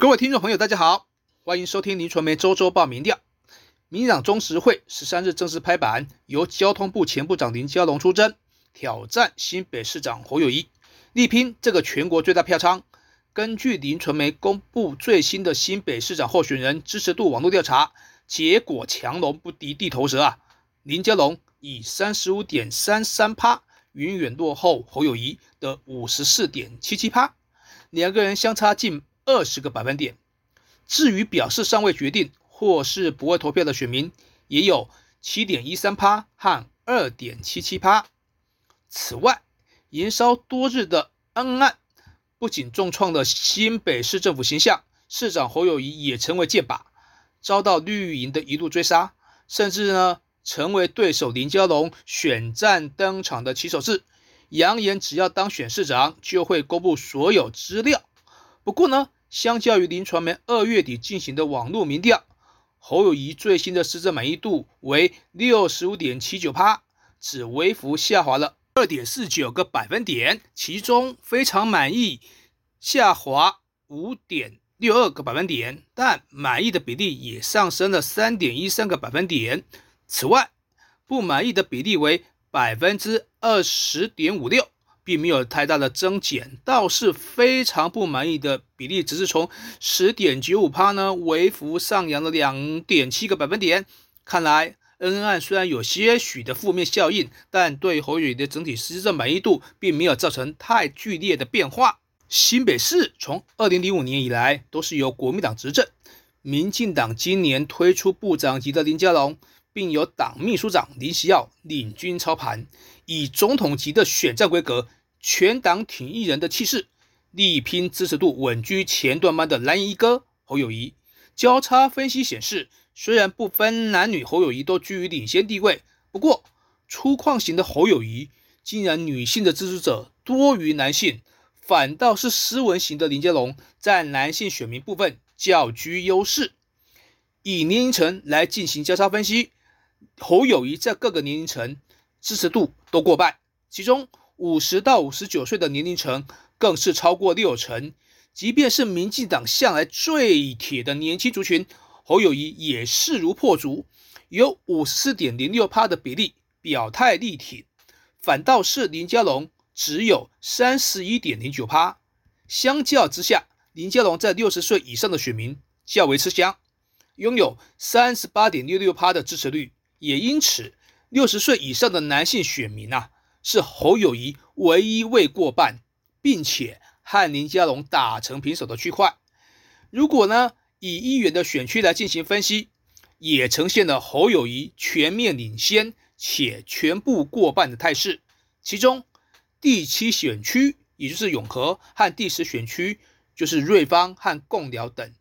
各位听众朋友，大家好，欢迎收听林传媒周周报民调。民进党中实会十三日正式拍板，由交通部前部长林佳龙出征，挑战新北市长侯友谊，力拼这个全国最大票仓。根据林传媒公布最新的新北市长候选人支持度网络调查结果，强龙不敌地头蛇啊！林佳龙以三十五点三三趴，远远落后侯友谊的五十四点七七趴，两个人相差近。二十个百分点。至于表示尚未决定或是不会投票的选民，也有七点一三趴和二点七七趴。此外，延烧多日的恩案，不仅重创了新北市政府形象，市长侯友谊也成为箭靶，遭到绿营的一路追杀，甚至呢成为对手林佳龙选战登场的起手式，扬言只要当选市长，就会公布所有资料。不过呢，相较于林传媒二月底进行的网络民调，侯友谊最新的施政满意度为六十五点七九趴，只微幅下滑了二点四九个百分点，其中非常满意下滑五点六二个百分点，但满意的比例也上升了三点一三个百分点。此外，不满意的比例为百分之二十点五六。并没有太大的增减，倒是非常不满意的比例，只是从十点九五趴呢，微幅上扬了两点七个百分点。看来恩案虽然有些许的负面效应，但对侯友的整体施政满意度并没有造成太剧烈的变化。新北市从二零零五年以来都是由国民党执政，民进党今年推出部长级的林佳龙。并由党秘书长林喜耀领军操盘，以总统级的选战规格，全党挺一人的气势，力拼支持度稳居前段班的蓝衣哥侯友谊。交叉分析显示，虽然不分男女，侯友谊都居于领先地位。不过，粗犷型的侯友谊，竟然女性的支持者多于男性，反倒是斯文型的林佳龙在男性选民部分较居优势。以年龄层来进行交叉分析。侯友谊在各个年龄层支持度都过半，其中五十到五十九岁的年龄层更是超过六成。即便是民进党向来最铁的年轻族群，侯友谊也势如破竹，有五十四点零六趴的比例表态力挺，反倒是林佳龙只有三十一点零九趴。相较之下，林佳龙在六十岁以上的选民较为吃香，拥有三十八点六六趴的支持率。也因此，六十岁以上的男性选民啊，是侯友谊唯一未过半，并且和林佳龙打成平手的区块。如果呢，以议员的选区来进行分析，也呈现了侯友谊全面领先且全部过半的态势。其中，第七选区也就是永和和第十选区就是瑞芳和贡寮等，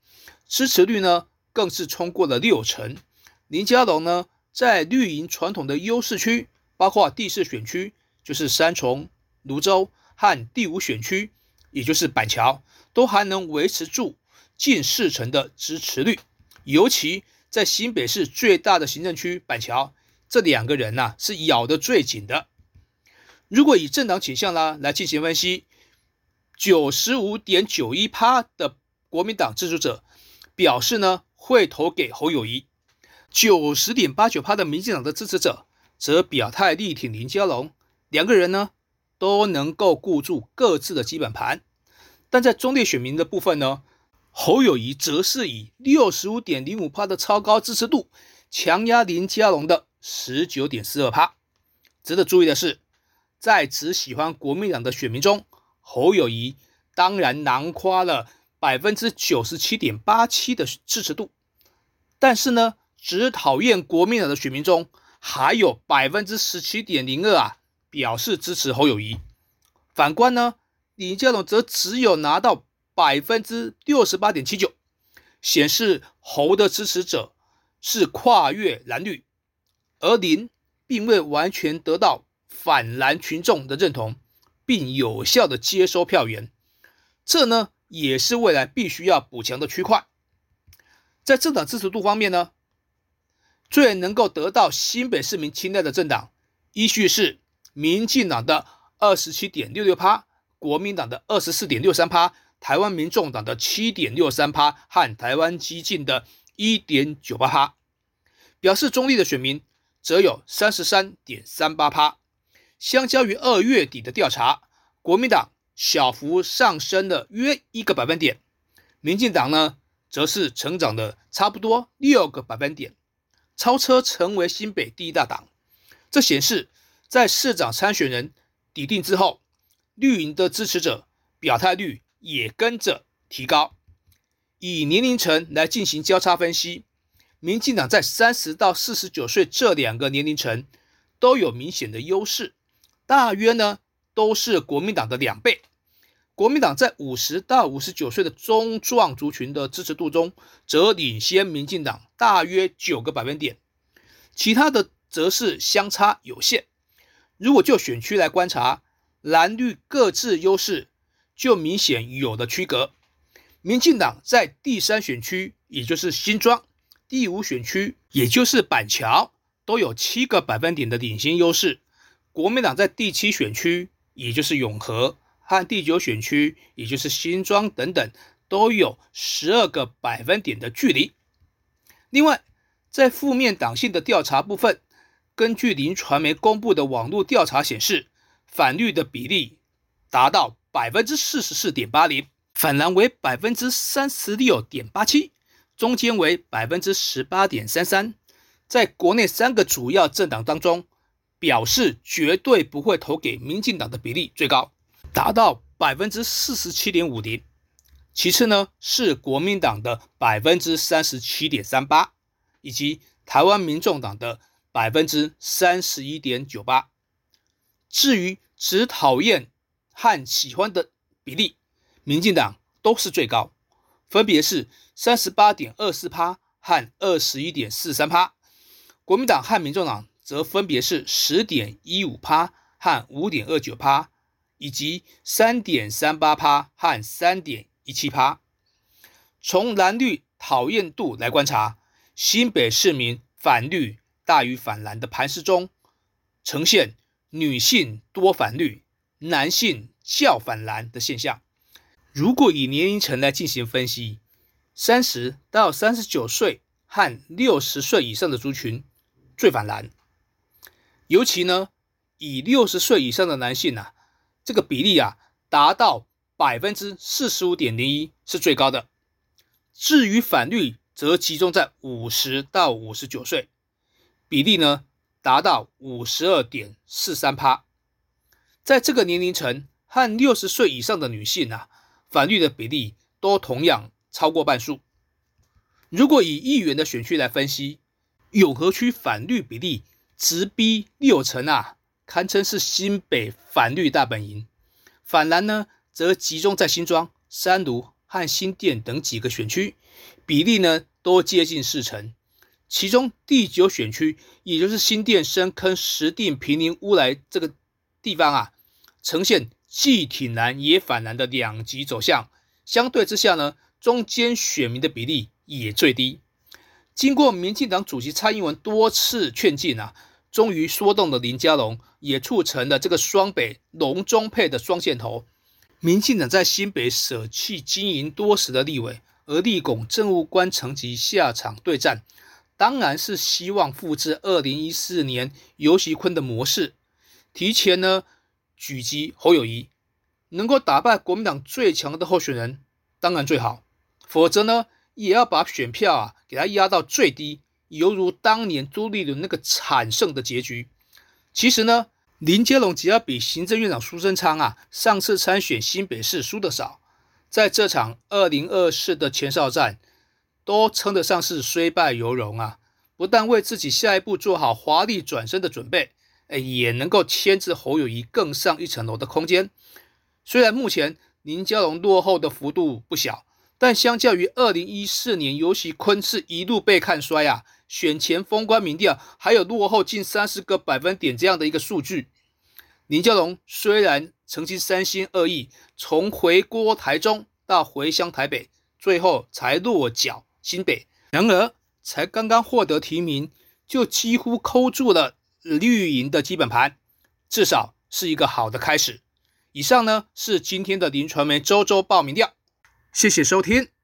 支持率呢更是冲过了六成。林佳龙呢？在绿营传统的优势区，包括第四选区，就是三重、泸州和第五选区，也就是板桥，都还能维持住近四成的支持率。尤其在新北市最大的行政区板桥，这两个人呐是咬得最紧的。如果以政党倾向啦来进行分析，九十五点九一趴的国民党支持者表示呢，会投给侯友谊。九十点八九趴的民进党的支持者则表态力挺林佳龙，两个人呢都能够顾住各自的基本盘，但在中立选民的部分呢，侯友谊则是以六十五点零五趴的超高支持度强压林佳龙的十九点四二趴。值得注意的是，在只喜欢国民党的选民中，侯友谊当然囊括了百分之九十七点八七的支持度，但是呢。只讨厌国民党的选民中，还有百分之十七点零二啊，表示支持侯友谊。反观呢，李家龙则只有拿到百分之六十八点七九，显示侯的支持者是跨越蓝绿，而林并未完全得到反蓝群众的认同，并有效的接收票源。这呢，也是未来必须要补强的区块。在政党支持度方面呢？最能够得到新北市民青睐的政党，依序是民进党的二十七点六六趴，国民党的二十四点六三趴，台湾民众党的七点六三趴和台湾激进的一点九八趴。表示中立的选民则有三十三点三八趴。相较于二月底的调查，国民党小幅上升了约一个百分点，民进党呢则是成长的差不多六个百分点，超车成为新北第一大党。这显示，在市长参选人抵定之后，绿营的支持者表态率也跟着提高。以年龄层来进行交叉分析，民进党在三十到四十九岁这两个年龄层都有明显的优势，大约呢都是国民党的两倍。国民党在五十到五十九岁的中壮族群的支持度中，则领先民进党大约九个百分点，其他的。则是相差有限。如果就选区来观察，蓝绿各自优势就明显有了区隔。民进党在第三选区，也就是新庄；第五选区，也就是板桥，都有七个百分点的领先优势。国民党在第七选区，也就是永和和第九选区，也就是新庄等等，都有十二个百分点的距离。另外，在负面党性的调查部分。根据林传媒公布的网络调查显示，反绿的比例达到百分之四十四点八零，反蓝为百分之三十六点八七，中间为百分之十八点三三。在国内三个主要政党当中，表示绝对不会投给民进党的比例最高，达到百分之四十七点五零。其次呢是国民党的百分之三十七点三八，以及台湾民众党的。百分之三十一点九八。至于只讨厌和喜欢的比例，民进党都是最高，分别是三十八点二四趴和二十一点四三趴。国民党和民众党则分别是十点一五趴和五点二九趴，以及三点三八趴和三点一七趴。从蓝绿讨厌度来观察，新北市民反绿。大于反蓝的盘势中，呈现女性多反绿、男性较反蓝的现象。如果以年龄层来进行分析，三十到三十九岁和六十岁以上的族群最反蓝，尤其呢，以六十岁以上的男性啊，这个比例啊达到百分之四十五点零一，是最高的。至于反绿，则集中在五十到五十九岁。比例呢达到五十二点四三趴，在这个年龄层和六十岁以上的女性啊，反绿的比例都同样超过半数。如果以议员的选区来分析，永和区反绿比例直逼六成啊，堪称是新北反绿大本营。反蓝呢，则集中在新庄、三芦和新店等几个选区，比例呢都接近四成。其中第九选区，也就是新店深坑、石碇、平林、乌来这个地方啊，呈现既挺蓝也反蓝的两极走向。相对之下呢，中间选民的比例也最低。经过民进党主席蔡英文多次劝进啊，终于说动了林佳龙，也促成了这个双北龙中配的双线头。民进党在新北舍弃经营多时的立委，而立拱政务官层级下场对战。当然是希望复制二零一四年尤喜坤的模式，提前呢狙击侯友谊，能够打败国民党最强的候选人，当然最好。否则呢，也要把选票啊给他压到最低，犹如当年朱立伦那个惨胜的结局。其实呢，林佳龙只要比行政院长苏贞昌啊上次参选新北市输的少，在这场二零二四的前哨战。都称得上是虽败犹荣啊！不但为自己下一步做好华丽转身的准备，哎，也能够牵制侯友谊更上一层楼的空间。虽然目前林佳龙落后的幅度不小，但相较于二零一四年尤其坤是一路被看衰啊，选前封关民调还有落后近三十个百分点这样的一个数据，林佳龙虽然曾经三心二意，从回锅台中到回乡台北，最后才落脚。新北，然而才刚刚获得提名，就几乎扣住了绿营的基本盘，至少是一个好的开始。以上呢是今天的林传媒周周报民调。谢谢收听。